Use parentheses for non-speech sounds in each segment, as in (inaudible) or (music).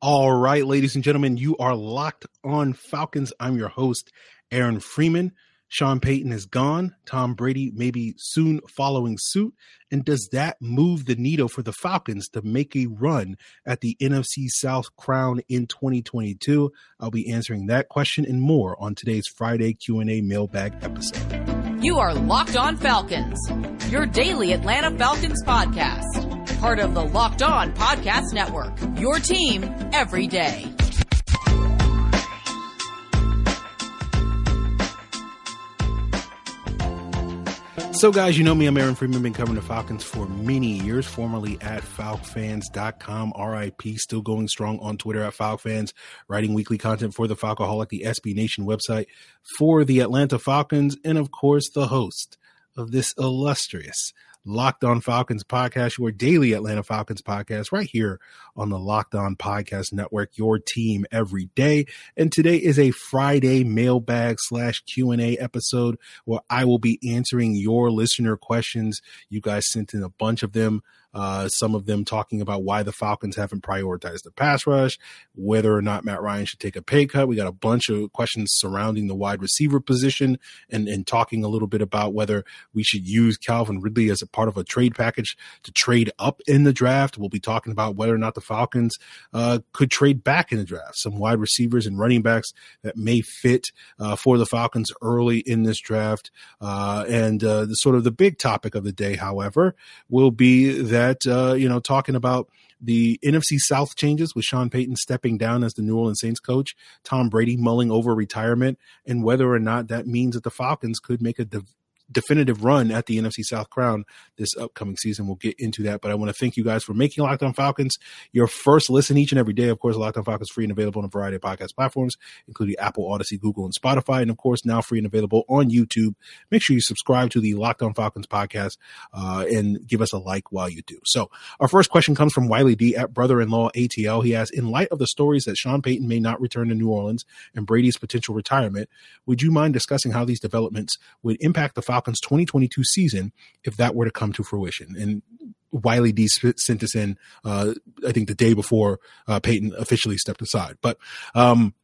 All right, ladies and gentlemen, you are locked on Falcons. I'm your host, Aaron Freeman. Sean Payton is gone. Tom Brady may be soon following suit. And does that move the needle for the Falcons to make a run at the NFC South crown in 2022? I'll be answering that question and more on today's Friday Q&A mailbag episode. You are Locked On Falcons, your daily Atlanta Falcons podcast part of the Locked On Podcast Network. Your team every day. So, guys, you know me. I'm Aaron Freeman. Been covering the Falcons for many years, formerly at FalcFans.com. RIP, still going strong on Twitter at FalcFans, writing weekly content for the Falcoholic, the SB Nation website for the Atlanta Falcons, and of course, the host of this illustrious Locked On Falcons podcast, your daily Atlanta Falcons podcast, right here on the Locked On Podcast Network, your team every day. And today is a Friday mailbag slash Q and A episode where I will be answering your listener questions. You guys sent in a bunch of them. Uh, some of them talking about why the Falcons haven't prioritized the pass rush, whether or not Matt Ryan should take a pay cut. We got a bunch of questions surrounding the wide receiver position and, and talking a little bit about whether we should use Calvin Ridley as a part of a trade package to trade up in the draft. We'll be talking about whether or not the Falcons uh, could trade back in the draft. Some wide receivers and running backs that may fit uh, for the Falcons early in this draft. Uh, and uh, the sort of the big topic of the day, however, will be that uh, you know talking about the NFC South changes with Sean Payton stepping down as the New Orleans Saints coach, Tom Brady mulling over retirement, and whether or not that means that the Falcons could make a div- definitive run at the NFC South crown this upcoming season. We'll get into that, but I want to thank you guys for making Locked On Falcons your first listen each and every day. Of course, Locked On Falcons free and available on a variety of podcast platforms, including Apple, Odyssey, Google, and Spotify, and of course now free and available on YouTube. Make sure you subscribe to the Locked On Falcons podcast uh, and give us a like while you do. So, our first question comes from Wiley D at Brother-in-Law ATL. He asks, in light of the stories that Sean Payton may not return to New Orleans and Brady's potential retirement, would you mind discussing how these developments would impact the Falcons' 2022 season if that were to come to fruition. And Wiley D sent us in, uh, I think the day before uh, Payton officially stepped aside. But, um,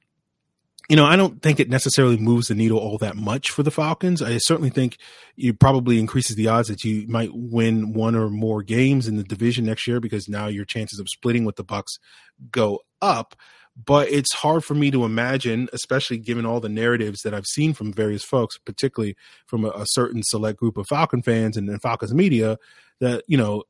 you know, I don't think it necessarily moves the needle all that much for the Falcons. I certainly think it probably increases the odds that you might win one or more games in the division next year because now your chances of splitting with the Bucs go up but it's hard for me to imagine, especially given all the narratives that I've seen from various folks, particularly from a, a certain select group of Falcon fans and, and Falcons media, that you know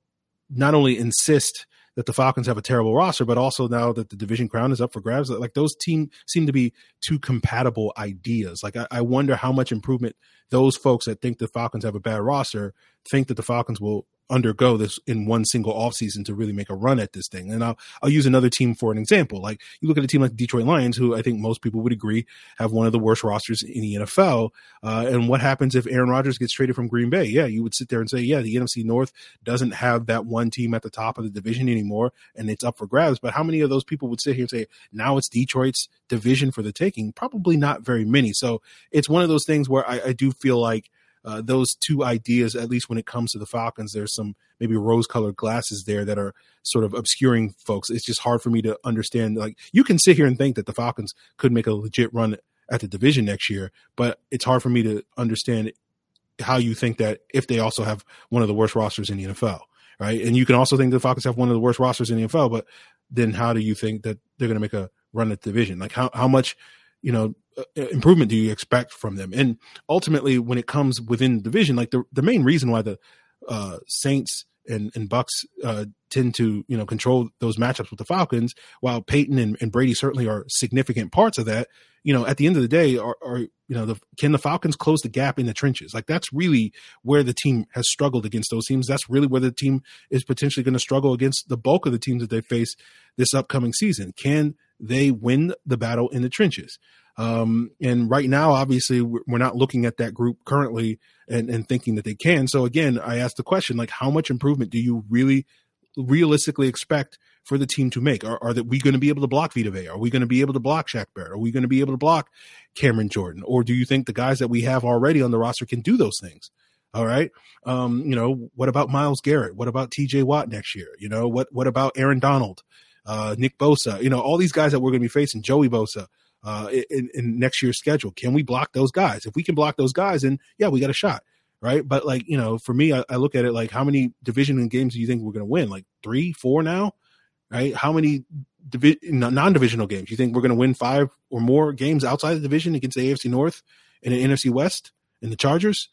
not only insist that the Falcons have a terrible roster, but also now that the division crown is up for grabs, like those team seem to be two compatible ideas. Like I, I, wonder how much improvement those folks that think the Falcons have a bad roster think that the Falcons will undergo this in one single offseason to really make a run at this thing. And I'll I'll use another team for an example. Like you look at a team like the Detroit Lions, who I think most people would agree have one of the worst rosters in the NFL. Uh, and what happens if Aaron Rodgers gets traded from Green Bay? Yeah, you would sit there and say, yeah, the NFC North doesn't have that one team at the top of the division anymore, and it's up for grabs. But how many of those people would sit here and say, now it's Detroit's division for the taking? Probably not very many. So it's one of those things where I, I do feel like uh, those two ideas, at least when it comes to the Falcons, there's some maybe rose colored glasses there that are sort of obscuring folks. It's just hard for me to understand. Like you can sit here and think that the Falcons could make a legit run at the division next year, but it's hard for me to understand how you think that if they also have one of the worst rosters in the NFL, right? And you can also think the Falcons have one of the worst rosters in the NFL, but then how do you think that they're going to make a run at the division? Like how how much you know improvement do you expect from them? And ultimately, when it comes within division, like the the main reason why the uh, Saints and, and Bucs uh, tend to you know control those matchups with the Falcons, while Payton and, and, Brady certainly are significant parts of that. You know, at the end of the day, are, are you know the, can the Falcons close the gap in the trenches? Like that's really where the team has struggled against those teams. That's really where the team is potentially going to struggle against the bulk of the teams that they face this upcoming season. Can they win the battle in the trenches? Um, and right now, obviously, we're not looking at that group currently and, and thinking that they can. So again, I asked the question, like, how much improvement do you really realistically expect for the team to make? Are, are that we going to be able to block Vita Vea? Are we going to be able to block Shaq Barrett? Are we going to be able to block Cameron Jordan? Or do you think the guys that we have already on the roster can do those things? All right. Um, you know, what about Myles Garrett? What about TJ Watt next year? You know, what what about Aaron Donald? uh, Nick Bosa, you know, all these guys that we're going to be facing, Joey Bosa, uh, in, in next year's schedule. Can we block those guys? If we can block those guys, then yeah, we got a shot right? But like you know, for me, I, I, look at it like how many division games do you think we're going to win? Like three, four now, right? How many divi- non-divisional games you think we're going to win five or more games outside the division against the AFC North and the NFC West and the Chargers?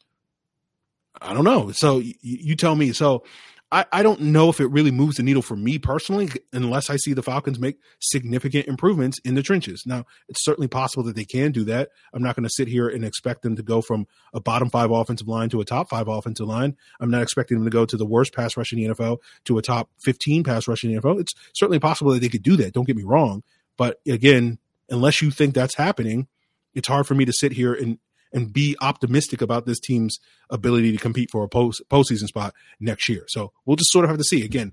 I don't know. So you, you tell me. So I, I don't know if it really moves the needle for me personally, unless I see the Falcons make significant improvements in the trenches. Now, it's certainly possible that they can do that. I'm not going to sit here and expect them to go from a bottom five offensive line to a top five offensive line. I'm not expecting them to go to the worst pass rush in the NFL to a top 15 pass rush in the NFL. It's certainly possible that they could do that. Don't get me wrong. But again, unless you think that's happening, it's hard for me to sit here and and be optimistic about this team's ability to compete for a post postseason spot next year. So we'll just sort of have to see. Again,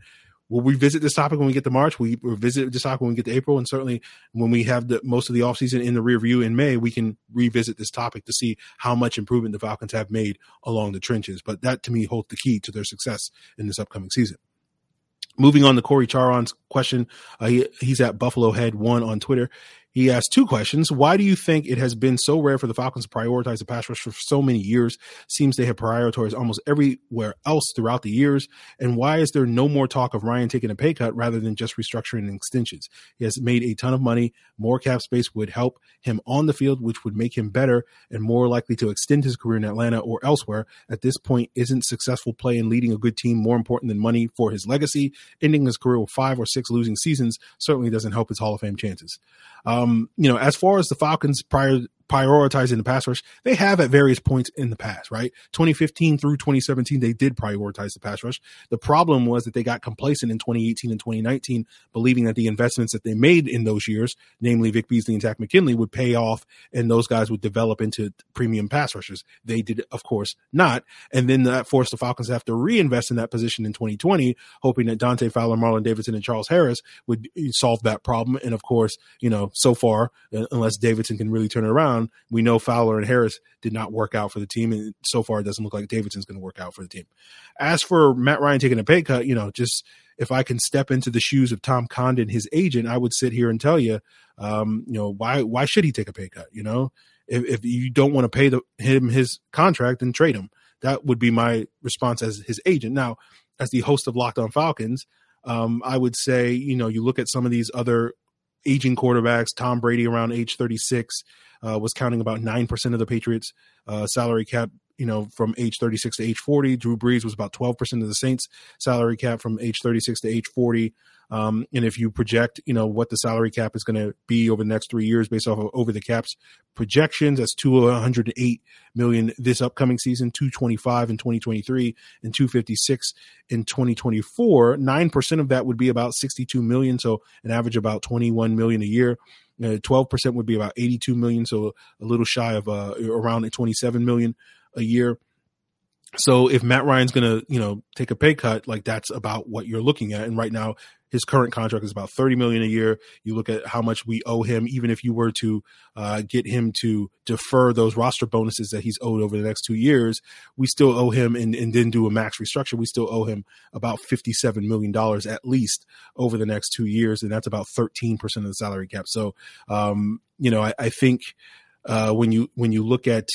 we'll revisit this topic when we get to March. We revisit this topic when we get to April, and certainly when we have the most of the offseason in the rear view in May, we can revisit this topic to see how much improvement the Falcons have made along the trenches. But that to me holds the key to their success in this upcoming season. Moving on to Corey Charon's question, uh, he, he's at Buffalo Head One on Twitter. He asked two questions. Why do you think it has been so rare for the Falcons to prioritize the pass rush for so many years? Seems they have prioritized almost everywhere else throughout the years. And why is there no more talk of Ryan taking a pay cut rather than just restructuring and extensions? He has made a ton of money. More cap space would help him on the field, which would make him better and more likely to extend his career in Atlanta or elsewhere. At this point, isn't successful play and leading a good team more important than money for his legacy? Ending his career with five or six losing seasons certainly doesn't help his Hall of Fame chances. Um, Um, you know, as far as the Falcons prior prioritizing the pass rush. They have at various points in the past, right? 2015 through 2017, they did prioritize the pass rush. The problem was that they got complacent in 2018 and 2019, believing that the investments that they made in those years, namely Vic Beasley and Takk McKinley, would pay off and those guys would develop into premium pass rushers. They did, of course, not. And then that forced the Falcons to have to reinvest in that position in 2020, hoping that Dante Fowler, Marlon Davidson, and Charles Harris would solve that problem. And of course, you know, so far, uh, unless Davidson can really turn it around, we know Fowler and Harris did not work out for the team, and so far it doesn't look like Davidson's going to work out for the team. As for Matt Ryan taking a pay cut, you know, just if I can step into the shoes of Tom Condon, his agent, I would sit here and tell you, um, you know, why why should he take a pay cut? You know, if, if you don't want to pay the, him his contract, then trade him. That would be my response as his agent. Now, as the host of Locked On Falcons, um, I would say, you know, you look at some of these other aging quarterbacks, Tom Brady around age 36 uh, was counting about 9% of the Patriots uh, salary cap, you know, from age 36 to age 40. Drew Brees was about 12% of the Saints salary cap from age 36 to age 40. Um, and if you project, you know, what the salary cap is going to be over the next three years based off of over the caps projections, that's 208 million this upcoming season, 225 in 2023 and 256 in 2024. 9% of that would be about 62 million. So an average about 21 million a year. Uh, twelve percent would be about eighty-two million, so a little shy of uh, around twenty-seven million a year. So if Matt Ryan's going to, you know, take a pay cut, like that's about what you're looking at. And right now, his current contract is about 30 million a year. You look at how much we owe him, even if you were to uh, get him to defer those roster bonuses that he's owed over the next two years, we still owe him and, and then do a max restructure. We still owe him about $57 million at least over the next two years. And that's about 13% of the salary cap. So, um, you know, I, I think uh, when you, when you look at,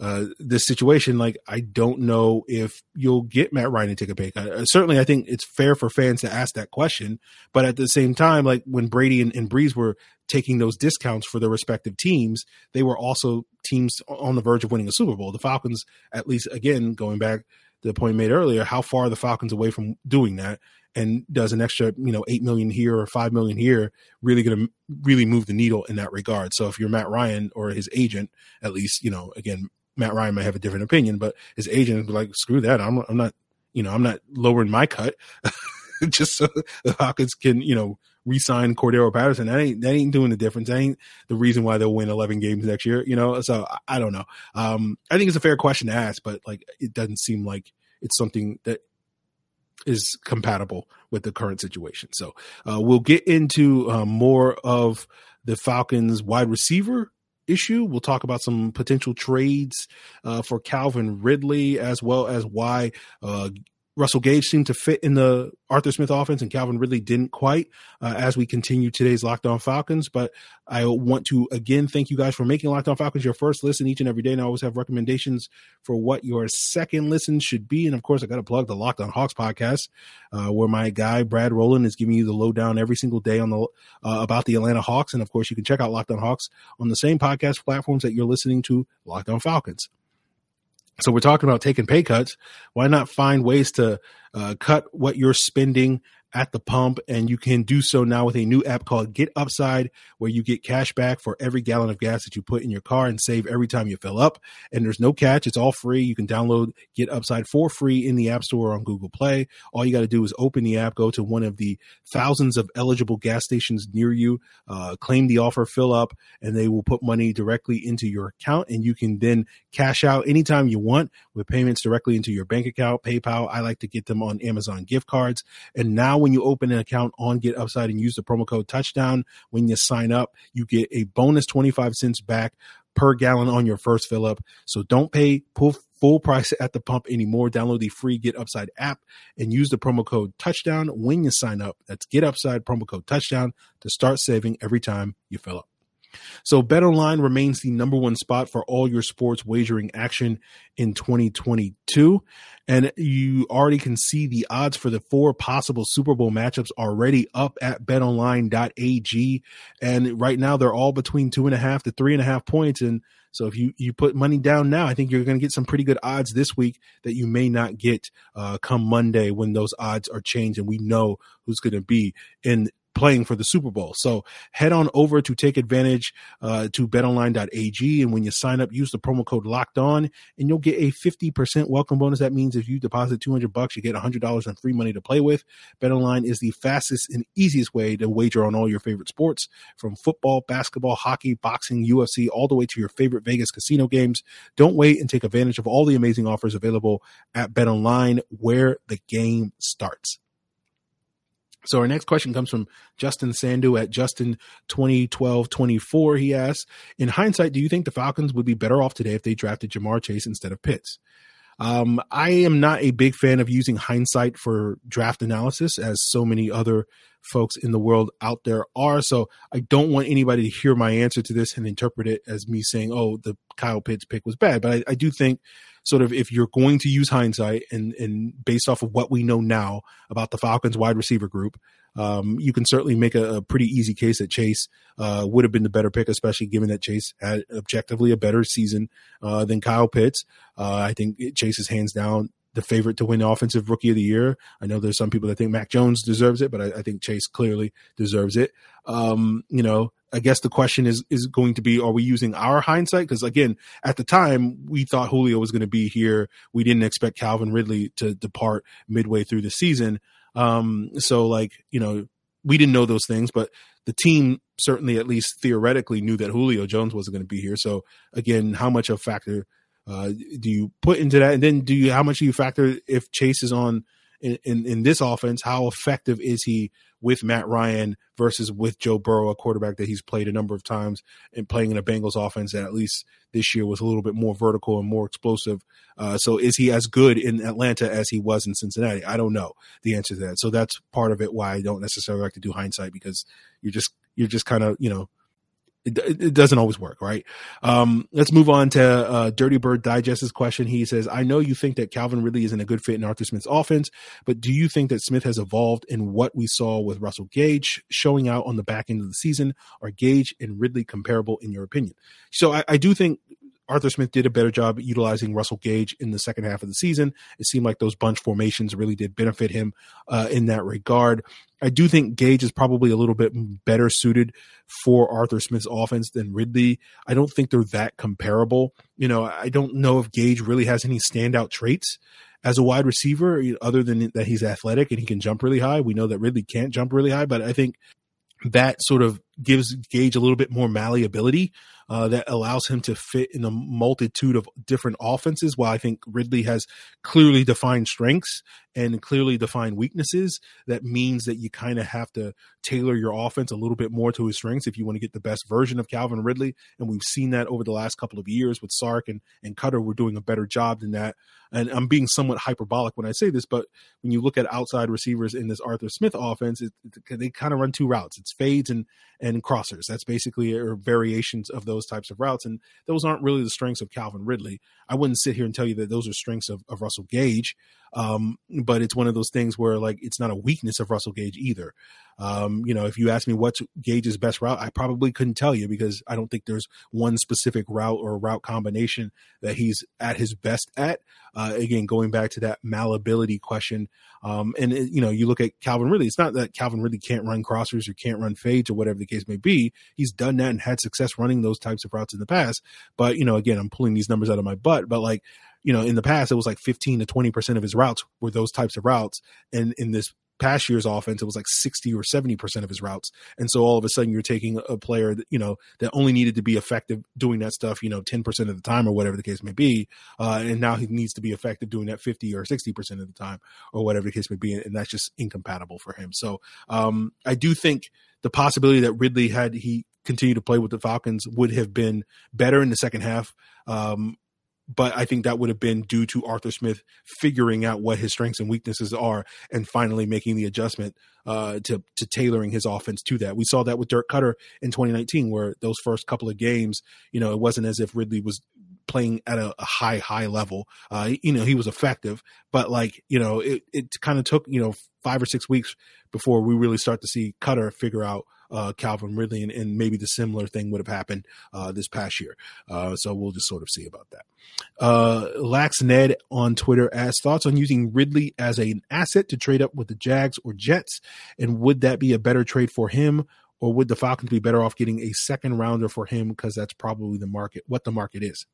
uh, this situation, like I don't know if you'll get Matt Ryan to take a pay cut. Certainly, I think it's fair for fans to ask that question, but at the same time, like when Brady and, and Brees were taking those discounts for their respective teams, they were also teams on the verge of winning a Super Bowl. The Falcons, at least, again going back to the point made earlier, how far the Falcons away from doing that, and does an extra, you know, eight million here or five million here really going to really move the needle in that regard? So if you're Matt Ryan or his agent, at least, you know, again Matt Ryan might have a different opinion, but his agent like, screw that. I'm, I'm not, you know, I'm not lowering my cut (laughs) just so the Falcons can, you know, re-sign Cordarrelle Patterson. That ain't, that ain't doing the difference. That ain't the reason why they'll win 11 games next year, you know? So I, I don't know. Um, I think it's a fair question to ask, but like, it doesn't seem like it's something that is compatible with the current situation. So uh, we'll get into uh, more of the Falcons wide receiver issue. We'll talk about some potential trades uh, for Calvin Ridley as well as why uh, Russell Gage seemed to fit in the Arthur Smith offense, and Calvin Ridley didn't quite. Uh, as we continue today's Locked On Falcons, but I want to again thank you guys for making Locked On Falcons your first listen each and every day, and I always have recommendations for what your second listen should be. And of course, I got to plug the Locked On Hawks podcast, uh, where my guy Brad Rowland is giving you the lowdown every single day on the uh, about the Atlanta Hawks, and of course, you can check out Locked On Hawks on the same podcast platforms that you're listening to Locked On Falcons. So we're talking about taking pay cuts. Why not find ways to uh, cut what you're spending at the pump, and you can do so now with a new app called Get Upside, where you get cash back for every gallon of gas that you put in your car and save every time you fill up. And there's no catch; it's all free. You can download Get Upside for free in the App Store on Google Play. All you got to do is open the app, go to one of the thousands of eligible gas stations near you, uh, claim the offer, fill up, and they will put money directly into your account, and you can then cash out anytime you want with payments directly into your bank account, PayPal. I like to get them on Amazon gift cards, and now when you open an account on Get Upside and use the promo code touchdown when you sign up, you get a bonus 25 cents back per gallon on your first fill up. So don't pay full, full price at the pump anymore. Download the free Get Upside app and use the promo code touchdown when you sign up. That's Get Upside promo code touchdown to start saving every time you fill up. So BetOnline remains the number one spot for all your sports wagering action in 2022. And you already can see the odds for the four possible Super Bowl matchups already up at betonline.ag. And right now they're all between two and a half to three and a half points. And so if you, you put money down now, I think you're going to get some pretty good odds this week that you may not get uh, come Monday when those odds are changed and we know who's going to be in playing for the Super Bowl. So head on over to take advantage uh, to betonline.ag. And when you sign up, use the promo code locked on and you'll get a 50% welcome bonus. That means if you deposit 200 bucks, you get $100 in free money to play with. BetOnline is the fastest and easiest way to wager on all your favorite sports from football, basketball, hockey, boxing, UFC, all the way to your favorite Vegas casino games. Don't wait and take advantage of all the amazing offers available at BetOnline where the game starts. So our next question comes from Justin Sandu at Justin 2012-24. He asks, in hindsight, do you think the Falcons would be better off today if they drafted Ja'Marr Chase instead of Pitts? Um, I am not a big fan of using hindsight for draft analysis, as so many other folks in the world out there are. So I don't want anybody to hear my answer to this and interpret it as me saying, "Oh, the Kyle Pitts pick was bad." But I, I do think, sort of, if you're going to use hindsight and and based off of what we know now about the Falcons wide receiver group, um, you can certainly make a, a, pretty easy case that Chase uh, would have been the better pick, especially given that Chase had objectively a better season uh, than Kyle Pitts. Uh, I think Chase is hands down the favorite to win Offensive Rookie of the Year. I know there's some people that think Mac Jones deserves it, but I, I think Chase clearly deserves it. Um, you know, I guess the question is is going to be: Are we using our hindsight? Because again, at the time, we thought Julio was going to be here. We didn't expect Calvin Ridley to depart midway through the season. Um, so like, you know, we didn't know those things, but the team certainly, at least theoretically, knew that Julio Jones wasn't going to be here. So again, how much of a factor uh, do you put into that? And then do you how much do you factor if Chase is on in, in, in this offense? How effective is he with Matt Ryan versus with Joe Burrow, a quarterback that he's played a number of times and playing in a Bengals offense that at least this year was a little bit more vertical and more explosive. Uh, so is he as good in Atlanta as he was in Cincinnati? I don't know the answer to that. So that's part of it why I don't necessarily like to do hindsight because you're just you're just kind of you know it, it, doesn't always work, right? Um, let's move on to uh, Dirty Bird Digest's question. He says, I know you think that Calvin Ridley isn't a good fit in Arthur Smith's offense, but do you think that Smith has evolved in what we saw with Russell Gage showing out on the back end of the season? Are Gage and Ridley comparable in your opinion? So I, I do think Arthur Smith did a better job utilizing Russell Gage in the second half of the season. It seemed like those bunch formations really did benefit him uh, in that regard. I do think Gage is probably a little bit better suited for Arthur Smith's offense than Ridley. I don't think they're that comparable. You know, I don't know if Gage really has any standout traits as a wide receiver other than that he's athletic and he can jump really high. We know that Ridley can't jump really high, but I think that sort of gives Gage a little bit more malleability uh, that allows him to fit in a multitude of different offenses. While I think Ridley has clearly defined strengths and clearly defined weaknesses, that means that you kind of have to tailor your offense a little bit more to his strengths if you want to get the best version of Calvin Ridley. And we've seen that over the last couple of years with Sark and, and Koetter. We're doing a better job than that. And I'm being somewhat hyperbolic when I say this, but when you look at outside receivers in this Arthur Smith offense, it, it, they kind of run two routes. It's fades and and crossers. That's basically or variations of those types of routes, and those aren't really the strengths of Calvin Ridley. I wouldn't sit here and tell you that those are strengths of, of Russell Gage, um, but it's one of those things where like it's not a weakness of Russell Gage either. Um, you know, if you ask me what's Gage's best route, I probably couldn't tell you because I don't think there's one specific route or route combination that he's at his best at. Uh, again, going back to that malleability question, um, and it, you know, you look at Calvin Ridley. It's not that Calvin Ridley can't run crossers or can't run fades or whatever the case may be. He's done that and had success running those types of routes in the past. But you know, again, I'm pulling these numbers out of my butt. But like you know, in the past, it was like 15 to 20% of his routes were those types of routes. And in this past year's offense, it was like 60 or 70% of his routes. And so all of a sudden you're taking a player that, you know, that only needed to be effective doing that stuff, you know, 10% of the time or whatever the case may be. Uh, and now he needs to be effective doing that 50 or 60% of the time or whatever the case may be. And that's just incompatible for him. So, um, I do think the possibility that Ridley had he continued to play with the Falcons would have been better in the second half. Um, but I think that would have been due to Arthur Smith figuring out what his strengths and weaknesses are and finally making the adjustment uh, to to tailoring his offense to that. We saw that with Dirk Koetter in 2019, where those first couple of games, you know, it wasn't as if Ridley was playing at a, a high high level. Uh, you know, he was effective, but like you know, it it kind of took you know five or six weeks before we really start to see Koetter figure out uh, Calvin Ridley, and, and, maybe the similar thing would have happened uh, this past year. Uh, so we'll just sort of see about that. Uh, Lax Ned on Twitter asks thoughts on using Ridley as an asset to trade up with the Jags or Jets, and would that be a better trade for him? Or would the Falcons be better off getting a second rounder for him because that's probably the market, what the market is?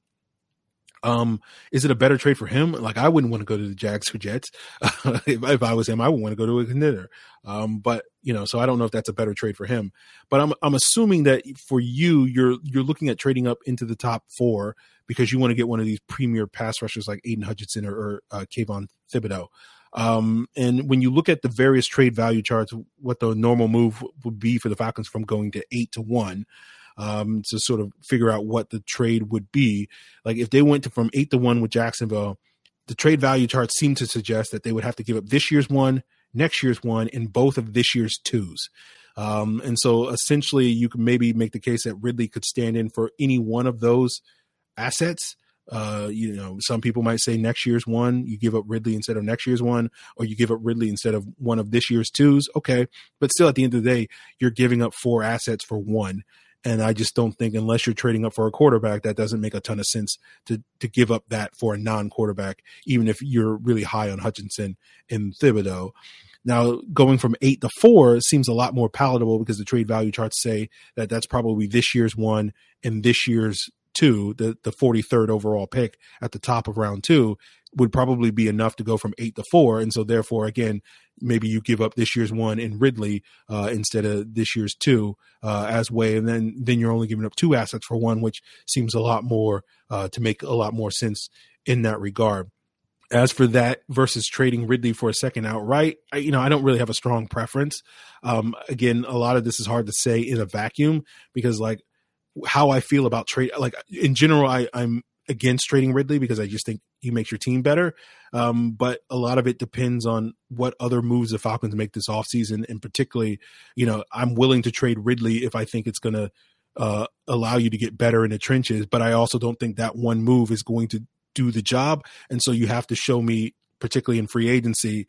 Um, is it a better trade for him? Like I wouldn't want to go to the Jags or Jets. (laughs) if, if, I was him, I would want to go to a contender. Um, but you know, so I don't know if that's a better trade for him. But I'm I'm assuming that for you, you're you're looking at trading up into the top four because you want to get one of these premier pass rushers like Aidan Hutchinson or, or uh, Kayvon Thibodeaux. Um, and when you look at the various trade value charts, what the normal move would be for the Falcons from going to eight to one, um, to sort of figure out what the trade would be. Like if they went to from eight to one with Jacksonville, the trade value charts seem to suggest that they would have to give up this year's one, next year's one, and both of this year's twos. Um, and so essentially, you can maybe make the case that Ridley could stand in for any one of those assets. Uh, you know, some people might say next year's one, you give up Ridley instead of next year's one, or you give up Ridley instead of one of this year's twos. Okay. But still, at the end of the day, you're giving up four assets for one. And I just don't think unless you're trading up for a quarterback, that doesn't make a ton of sense to to give up that for a non-quarterback, even if you're really high on Hutchinson and Thibodeaux. Now, going from eight to four seems a lot more palatable because the trade value charts say that that's probably this year's one and this year's two, the the 43rd overall pick at the top of round two would probably be enough to go from eight to four. And so therefore, again, maybe you give up this year's one in Ridley uh, instead of this year's two uh, as way, and then then you're only giving up two assets for one, which seems a lot more uh, to make a lot more sense in that regard. As for that versus trading Ridley for a second outright, I, you know, I don't really have a strong preference. Um, again, a lot of this is hard to say in a vacuum because, like, how I feel about trade, like in general, I, I'm against trading Ridley because I just think he makes your team better. Um, but a lot of it depends on what other moves the Falcons make this offseason. And particularly, you know, I'm willing to trade Ridley if I think it's going to uh, allow you to get better in the trenches. But I also don't think that one move is going to do the job. And so you have to show me, particularly in free agency,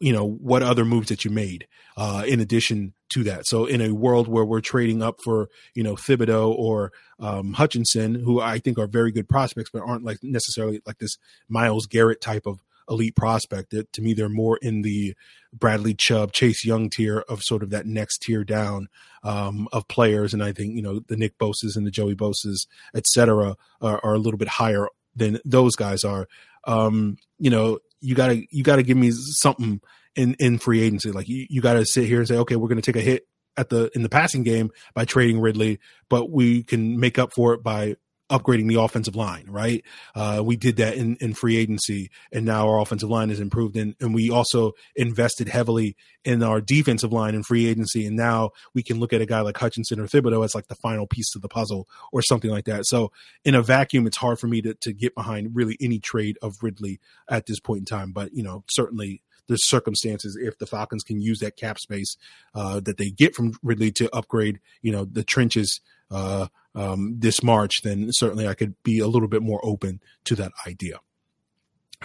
you know what other moves that you made uh, in addition to that. So in a world where we're trading up for you know Thibodeaux or um, Hutchinson, who I think are very good prospects, but aren't like necessarily like this Myles Garrett type of elite prospect. To me they're more in the Bradley Chubb, Chase Young tier of sort of that next tier down um, of players. And I think you know the Nick Bosas and the Joey Bosas, et cetera, are, are a little bit higher than those guys are. Um, you know, you gotta you gotta give me something in in free agency. Like you, you gotta sit here and say, okay, we're gonna take a hit at the in the passing game by trading Ridley, but we can make up for it by upgrading the offensive line, right? Uh, we did that in, in free agency, and now our offensive line is improved. And, and we also invested heavily in our defensive line in free agency. And now we can look at a guy like Hutchinson or Thibodeaux as like the final piece to the puzzle or something like that. So in a vacuum, it's hard for me to, to get behind really any trade of Ridley at this point in time. But, you know, certainly there's circumstances if the Falcons can use that cap space uh, that they get from Ridley to upgrade, you know, the trenches uh, um, this March, then certainly I could be a little bit more open to that idea.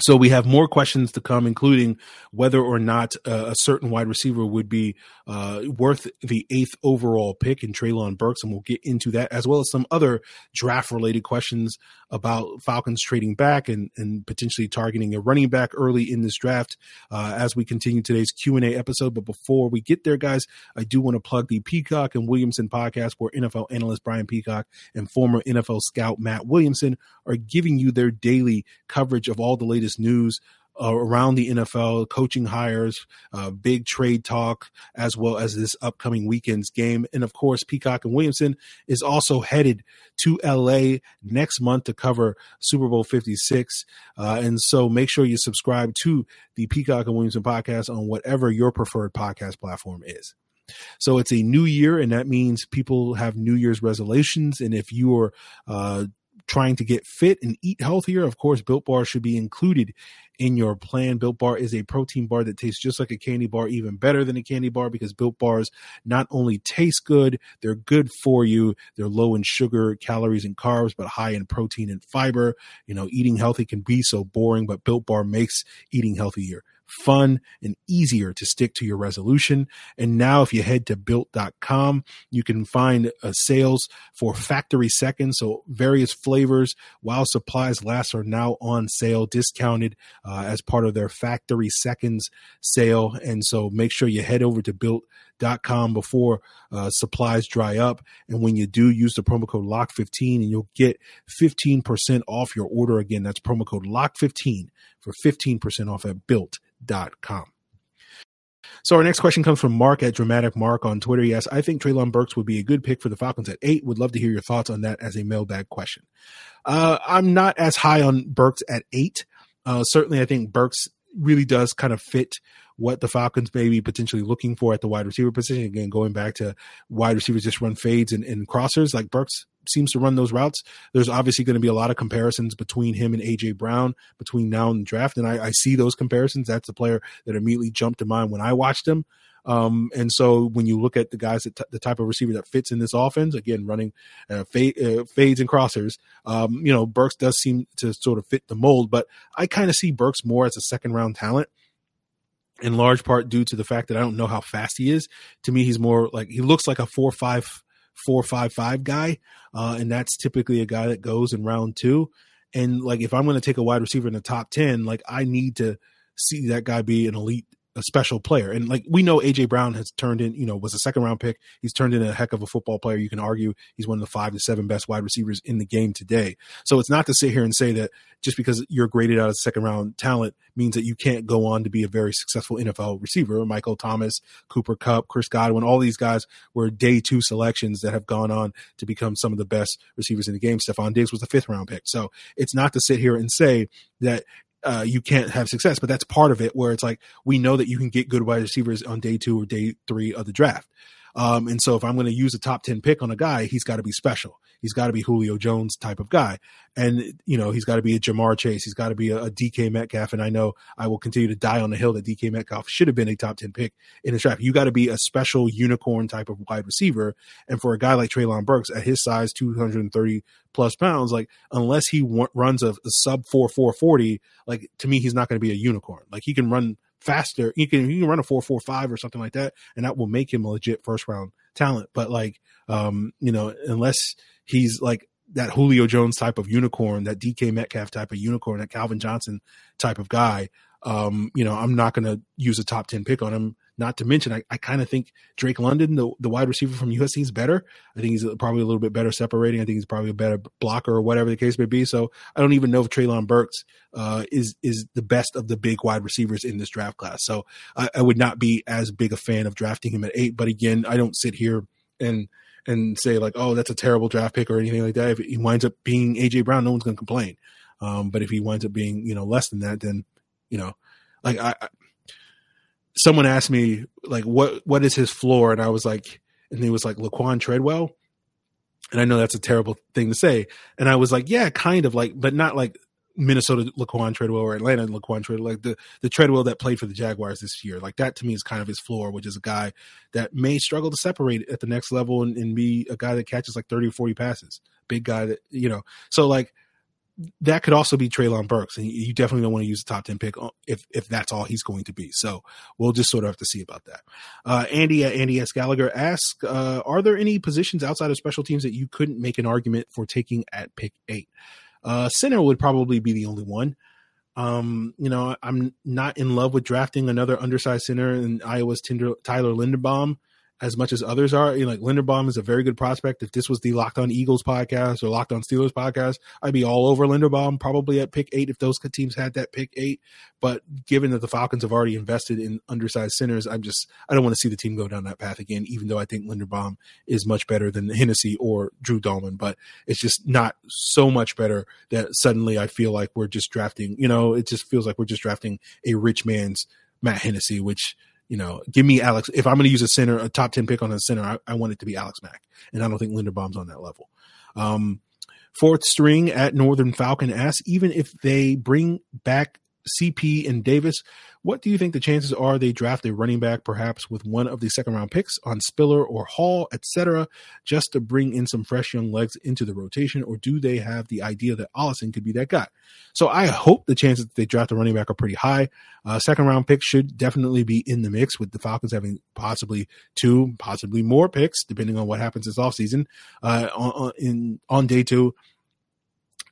So we have more questions to come, including whether or not uh, a certain wide receiver would be uh, worth the eighth overall pick in Treylon Burks, and we'll get into that as well as some other draft-related questions about Falcons trading back and, and potentially targeting a running back early in this draft uh, as we continue today's Q and A episode. But before we get there, guys, I do want to plug the Peacock and Williamson podcast, where NFL analyst Brian Peacock and former NFL scout Matt Williamson are giving you their daily coverage of all the latest latest news uh, around the NFL, coaching hires, uh, big trade talk, as well as this upcoming weekend's game. And of course, Peacock and Williamson is also headed to LA next month to cover Super Bowl 56. Uh, and so make sure you subscribe to the Peacock and Williamson podcast on whatever your preferred podcast platform is. So it's a new year, and that means people have New Year's resolutions. And if you are uh, trying to get fit and eat healthier, of course, Built Bar should be included in your plan. Built Bar is a protein bar that tastes just like a candy bar, even better than a candy bar because Built Bars not only taste good, they're good for you. They're low in sugar, calories, and carbs, but high in protein and fiber. You know, eating healthy can be so boring, but Built Bar makes eating healthier fun, and easier to stick to your resolution. And now, if you head to built.com, you can find uh, sales for factory seconds. So, various flavors while supplies last are now on sale, discounted uh, as part of their factory seconds sale. And so, make sure you head over to built.com before uh, supplies dry up. And when you do, use the promo code LOCKED15 and you'll get 15% off your order. Again, that's promo code LOCKED15 for 15% off at built.com com. So our next question comes from Mark at Dramatic Mark on Twitter. Yes, I think Treylon Burks would be a good pick for the Falcons at eight. Would love to hear your thoughts on that as a mailbag question. Uh, I'm not as high on Burks at eight. Uh, certainly, I think Burks really does kind of fit what the Falcons may be potentially looking for at the wide receiver position. Again, going back to wide receivers just run fades and, and crossers like Burks seems to run those routes. There's obviously going to be a lot of comparisons between him and AJ Brown between now and the draft, and I, I see those comparisons. That's a player that immediately jumped to mind when I watched him. Um, and so when you look at the guys that t- the type of receiver that fits in this offense, again running uh, fade, uh, fades and crossers, um, you know Burks does seem to sort of fit the mold. But I kind of see Burks more as a second round talent in large part due to the fact that I don't know how fast he is. To me, he's more like he looks like a four five four five five guy, uh, and that's typically a guy that goes in round two. And like if I'm going to take a wide receiver in the top ten, like I need to see that guy be an elite a special player. And like we know AJ Brown has turned in, you know, was a second round pick. He's turned in a heck of a football player. You can argue he's one of the five to seven best wide receivers in the game today. So it's not to sit here and say that just because you're graded out as second round talent means that you can't go on to be a very successful NFL receiver. Michael Thomas, Cooper Kupp, Chris Godwin, all these guys were day two selections that have gone on to become some of the best receivers in the game. Stefon Diggs was a fifth round pick. So it's not to sit here and say that uh, you can't have success. But that's part of it where it's like we know that you can get good wide receivers on day two or day three of the draft. Um, and so if I'm going to use a top 10 pick on a guy, he's got to be special. He's got to be Julio Jones type of guy. And, you know, he's got to be a Ja'Marr Chase. He's got to be a, a, DK Metcalf. And I know I will continue to die on the hill that DK Metcalf should have been a top 10 pick in the draft. You got to be a special unicorn type of wide receiver. And for a guy like Treylon Burks at his size, 230 plus pounds, like unless he w- runs a, a sub 4 440, like to me, he's not going to be a unicorn. Like he can run faster. He can he can run a four four five or something like that, and that will make him a legit first round talent. But like, um, you know, unless he's like that Julio Jones type of unicorn, that DK Metcalf type of unicorn, that Calvin Johnson type of guy, um, you know, I'm not going to use a top 10 pick on him Not to mention, I, I kind of think Drake London, the, the wide receiver from USC, is better. I think he's probably a little bit better separating. I think he's probably a better blocker or whatever the case may be. So I don't even know if Treylon Burks uh, is is the best of the big wide receivers in this draft class. So I, I would not be as big a fan of drafting him at eight. But again, I don't sit here and and say like, oh, that's a terrible draft pick or anything like that. If he winds up being AJ Brown, no one's going to complain. Um, but if he winds up being you know less than that, then you know, like I someone asked me like what what is his floor? And i was like and he was like Laquon Treadwell. And i know that's a terrible thing to say. And i was like yeah kind of like but not like minnesota Laquon Treadwell or atlanta Laquon Treadwell. Like the the treadwell that played for the jaguars this year like that to me is kind of his floor which is a guy that may struggle to separate at the next level and, and be a guy that catches like 30 or 40 passes. Big guy that you know. So like that could also be Treylon Burks, and you definitely don't want to use a top ten pick if if that's all he's going to be. So we'll just sort of have to see about that. Uh, Andy at Andy S Gallagher asks, uh, are there any positions outside of special teams that you couldn't make an argument for taking at pick eight? Uh, center would probably be the only one. Um, you know, I'm not in love with drafting another undersized center in Iowa's Tyler Linderbaum as much as others are. You know, like Linderbaum is a very good prospect. If this was the Locked On Eagles podcast or Locked On Steelers podcast, I'd be all over Linderbaum probably at pick eight if those teams had that pick eight. But given that the Falcons have already invested in undersized centers, I'm just I don't want to see the team go down that path again. Even though I think Linderbaum is much better than Hennessy or Drew Dalman, but it's just not so much better that suddenly I feel like we're just drafting. You know, it just feels like we're just drafting a rich man's Matt Hennessy, which you know, give me Alex. If I'm going to use a center, a top 10 pick on a center, I, I, want it to be Alex Mack. And I don't think Linderbaum's on that level. Um, fourth string at Northern Falcon asks, even if they bring back CP and Davis. What do you think the chances are they draft a running back, perhaps with one of the second round picks on Spiller or Hall, etc., just to bring in some fresh young legs into the rotation, or do they have the idea that Ollison could be that guy? So I hope the chances that they draft a running back are pretty high. Uh, second round pick should definitely be in the mix with the Falcons having possibly two, possibly more picks, depending on what happens this offseason uh, on, on, in, on day two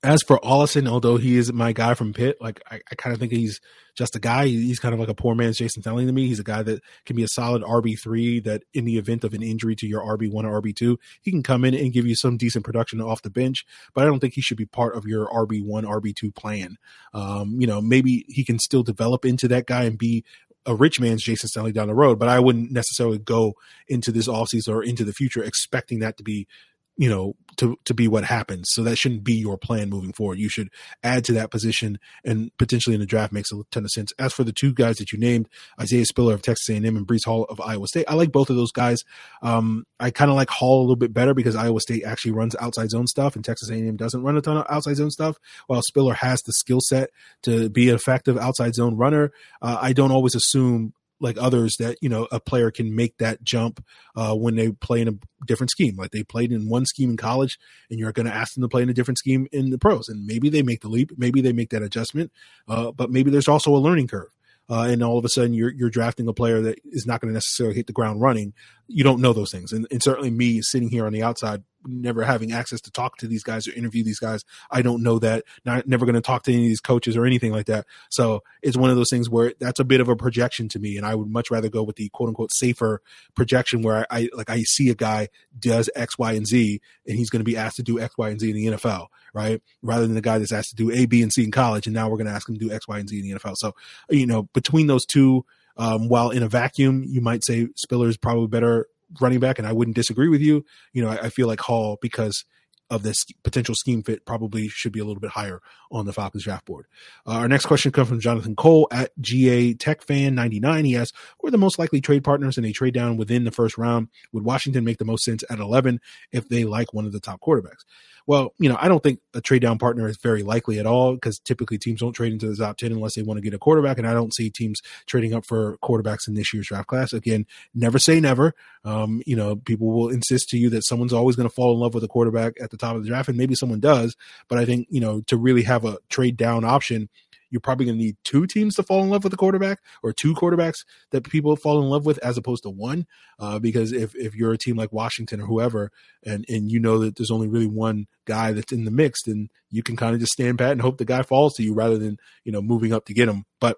as for Ollison, although he is my guy from Pitt, like I, I kind of think he's just a guy. He's kind of like a poor man's Jason Snelling to me. He's a guy that can be a solid RB three. That in the event of an injury to your RB one or RB two, he can come in and give you some decent production off the bench. But I don't think he should be part of your RB one RB two plan. Um, you know, maybe he can still develop into that guy and be a rich man's Jason Snelling down the road, but I wouldn't necessarily go into this offseason or into the future expecting that to be you know to to be what happens. So that shouldn't be your plan moving forward. You should add to that position and potentially in the draft makes a ton of sense. As for the two guys that you named isaiah spiller of texas a&m and breece hall of iowa state i like both of those guys. Um, i kind of like hall a little bit better because iowa state actually runs outside zone stuff and texas a&m doesn't run a ton of outside zone stuff while spiller has the skill set to be an effective outside zone runner. Uh, i don't always assume like others that you know a player can make that jump uh, when they play in a different scheme. Like they played in one scheme in college, and you're going to ask them to play in a different scheme in the pros, and maybe they make the leap, maybe they make that adjustment, uh, but maybe there's also a learning curve. Uh, and all of a sudden you're you're drafting a player that is not going to necessarily hit the ground running. You don't know those things, and, and certainly me sitting here on the outside never having access to talk to these guys or interview these guys. I don't know that. Not never going to talk to any of these coaches or anything like that. So it's one of those things where that's a bit of a projection to me, and I would much rather go with the quote unquote safer projection where I, I like I see a guy does X, Y, and Z, and he's going to be asked to do X, Y, and Z in the NFL, right? Rather than the guy that's asked to do A, B, and C in college, and now we're going to ask him to do X, Y, and Z in the NFL. So you know, between those two. Um, while in a vacuum, you might say Spiller is probably better running back, and I wouldn't disagree with you. You know, I, I feel like Hall because of this potential scheme fit probably should be a little bit higher on the Falcons draft board. Uh, our next question comes from Jonathan Cole at GA Tech Fan 99. He asks, who are the most likely trade partners in a trade down within the first round? Would Washington make the most sense at 11 if they like one of the top quarterbacks? Well, you know, I don't think a trade down partner is very likely at all because typically teams don't trade into the top 10 unless they want to get a quarterback. And I don't see teams trading up for quarterbacks in this year's draft class. Again, never say never. Um, you know, people will insist to you that someone's always going to fall in love with a quarterback at the top of the draft, and maybe someone does. But I think, you know, to really have a trade down option, you're probably going to need two teams to fall in love with a quarterback or two quarterbacks that people fall in love with as opposed to one. Uh, because if, if you're a team like Washington or whoever, and, and you know that there's only really one guy that's in the mix, then you can kind of just stand pat and hope the guy falls to you rather than, you know, moving up to get him. But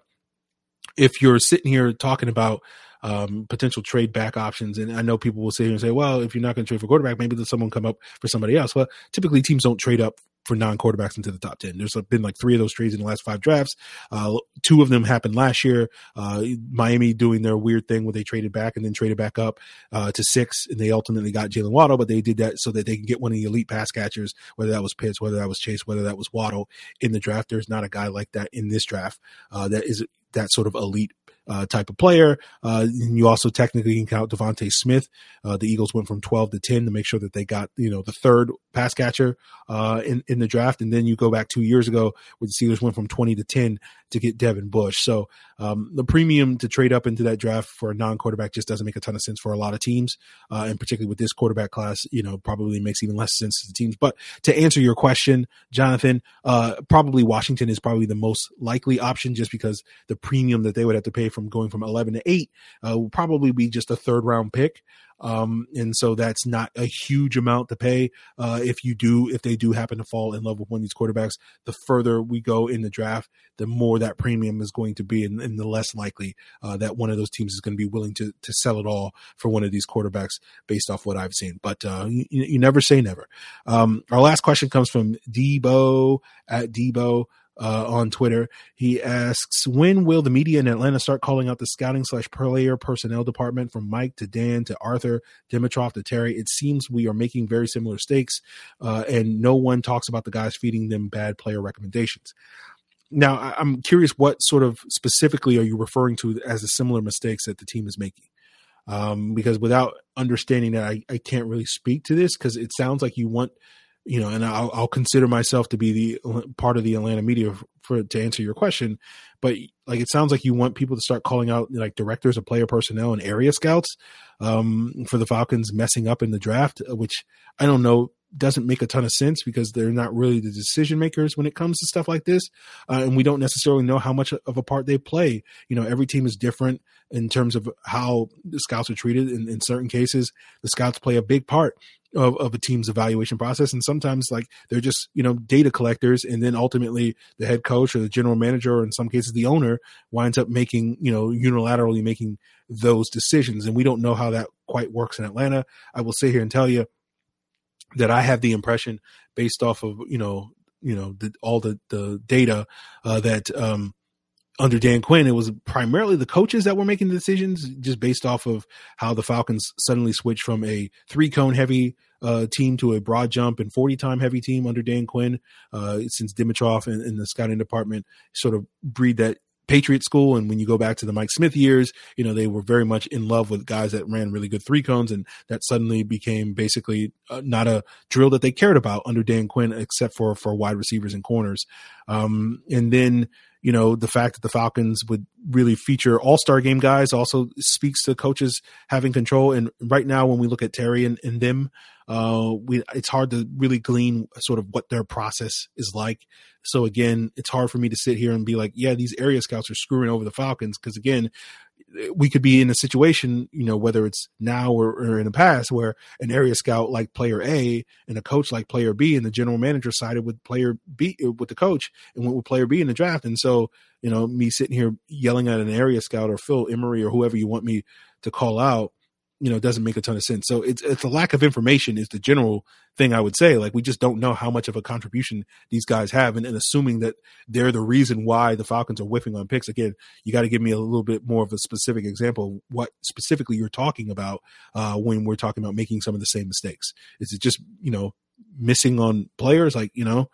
if you're sitting here talking about, um, potential trade back options. And I know people will sit here and say, well, if you're not going to trade for quarterback, maybe there's someone come up for somebody else. Well, typically teams don't trade up for non quarterbacks into the top 10. There's been like three of those trades in the last five drafts. Uh, two of them happened last year. Uh, Miami doing their weird thing where they traded back and then traded back up uh, to six, and they ultimately got Jaylen Waddle, but they did that so that they can get one of the elite pass catchers, whether that was Pitts, whether that was Chase, whether that was Waddle in the draft. There's not a guy like that in this draft uh, that is that sort of elite uh, type of player. Uh, and you also technically can count DeVonta Smith. Uh, the Eagles went from 12 to 10 to make sure that they got, you know, the third pass catcher uh, in, in the draft. And then you go back two years ago where the Steelers went from 20 to 10 to get Devin Bush. So um, the premium to trade up into that draft for a non-quarterback just doesn't make a ton of sense for a lot of teams, uh, and particularly with this quarterback class, you know, probably makes even less sense to the teams. But to answer your question, Jonathan, uh, probably Washington is probably the most likely option just because the premium that they would have to pay from going from 11 to 8 uh, will probably be just a third round pick. Um, and so that's not a huge amount to pay. Uh, if you do, if they do happen to fall in love with one of these quarterbacks, the further we go in the draft, the more that premium is going to be, and, and the less likely uh, that one of those teams is going to be willing to to sell it all for one of these quarterbacks based off what I've seen. But uh, you, you, never say never. Um, our last question comes from Debo at Debo uh, on Twitter. He asks, when will the media in Atlanta start calling out the scouting slash player personnel department from Mike to Dan to Arthur, Dimitroff to Terry? It seems we are making very similar mistakes, uh, and no one talks about the guys feeding them bad player recommendations. Now, I'm curious, what sort of specifically are you referring to as the similar mistakes that the team is making? Um, because without understanding that, I, I can't really speak to this because it sounds like you want – you know, and I'll, I'll, consider myself to be the part of the Atlanta media for to answer your question. But like, it sounds like you want people to start calling out like directors of player personnel and area scouts um, for the Falcons messing up in the draft, uh, which I don't know doesn't make a ton of sense because they're not really the decision makers when it comes to stuff like this, uh, and we don't necessarily know how much of a part they play. You know, every team is different in terms of how the scouts are treated. In, in certain cases, the scouts play a big part of, of a team's evaluation process. And sometimes like they're just, you know, data collectors. And then ultimately the head coach or the general manager, or in some cases the owner winds up making, you know, unilaterally making those decisions. And we don't know how that quite works in Atlanta. I will sit here and tell you that I have the impression based off of, you know, you know, the, all the, the data, uh, that, um, under Dan Quinn, it was primarily the coaches that were making the decisions just based off of how the Falcons suddenly switched from a three cone heavy uh, team to a broad jump and 40 time heavy team under Dan Quinn, uh, since Dimitroff and, and, the scouting department sort of breed that Patriot school. And when you go back to the Mike Smith years, you know, they were very much in love with guys that ran really good three cones. And that suddenly became basically uh, not a drill that they cared about under Dan Quinn, except for, for wide receivers and corners. Um, and then, you know, the fact that the Falcons would really feature all star game guys also speaks to coaches having control. And right now, when we look at Terry and, and them, uh, we, it's hard to really glean sort of what their process is like. So again, it's hard for me to sit here and be like, yeah, these area scouts are screwing over the Falcons. Cause again, we could be in a situation, you know, whether it's now or, or, in the past, where an area scout like player A and a coach like player B, and the general manager sided with player B uh, with the coach and went with player B in the draft. And so, you know, me sitting here yelling at an area scout or Phil Emery or whoever you want me to call out, you know, doesn't make a ton of sense. So it's it's a lack of information is the general thing I would say. Like we just don't know how much of a contribution these guys have, and, and assuming that they're the reason why the Falcons are whiffing on picks. Again, you got to give me a little bit more of a specific example. What specifically you're talking about uh, when we're talking about making some of the same mistakes? Is it just you know missing on players? Like you know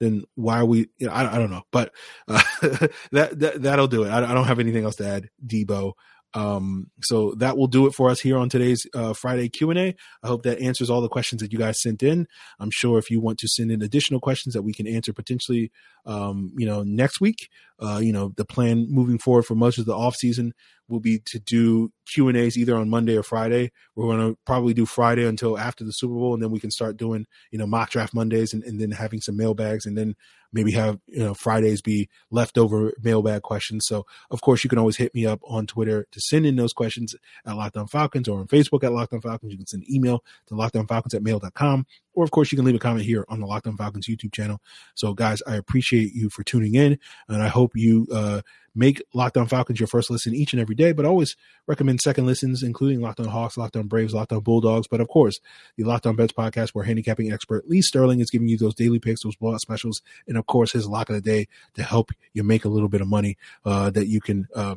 then why are we? You know, I, I don't know, but uh, (laughs) that, that that'll do it. I, I, don't have anything else to add, Debo. Um, so that will do it for us here on today's uh, Friday Q and A. I hope that answers all the questions that you guys sent in. I'm sure if you want to send in additional questions that we can answer potentially, um, you know, next week, uh, you know, the plan moving forward for much of the off season will be to do Q and A's either on Monday or Friday. We're going to probably do Friday until after the Super Bowl, and then we can start doing you know mock draft Mondays, and, and then having some mailbags, and then maybe have you know Fridays be leftover mailbag questions. So of course you can always hit me up on Twitter to send in those questions at Locked On Falcons or on Facebook at Locked On Falcons. You can send email to lockedonfalcons at mail.com or of course, you can leave a comment here on the Locked On Falcons YouTube channel. So, guys, I appreciate you for tuning in, and I hope you uh, make Locked On Falcons your first listen each and every day. But always recommend second listens, including Locked On Hawks, Locked On Braves, Locked On Bulldogs. But of course, the Locked On Bets podcast, where handicapping expert Lee Sterling is giving you those daily picks, those blowout specials, and of course, his lock of the day to help you make a little bit of money uh, that you can. Uh,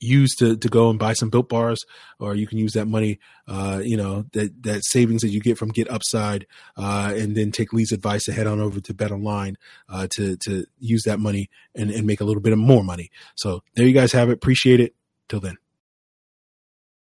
use to to go and buy some built bars or you can use that money uh you know that that savings that you get from GetUpside uh and then take lee's advice to head on over to BetOnline uh to to use that money and and make a little bit of more money. So there you guys have it. Appreciate it. Till then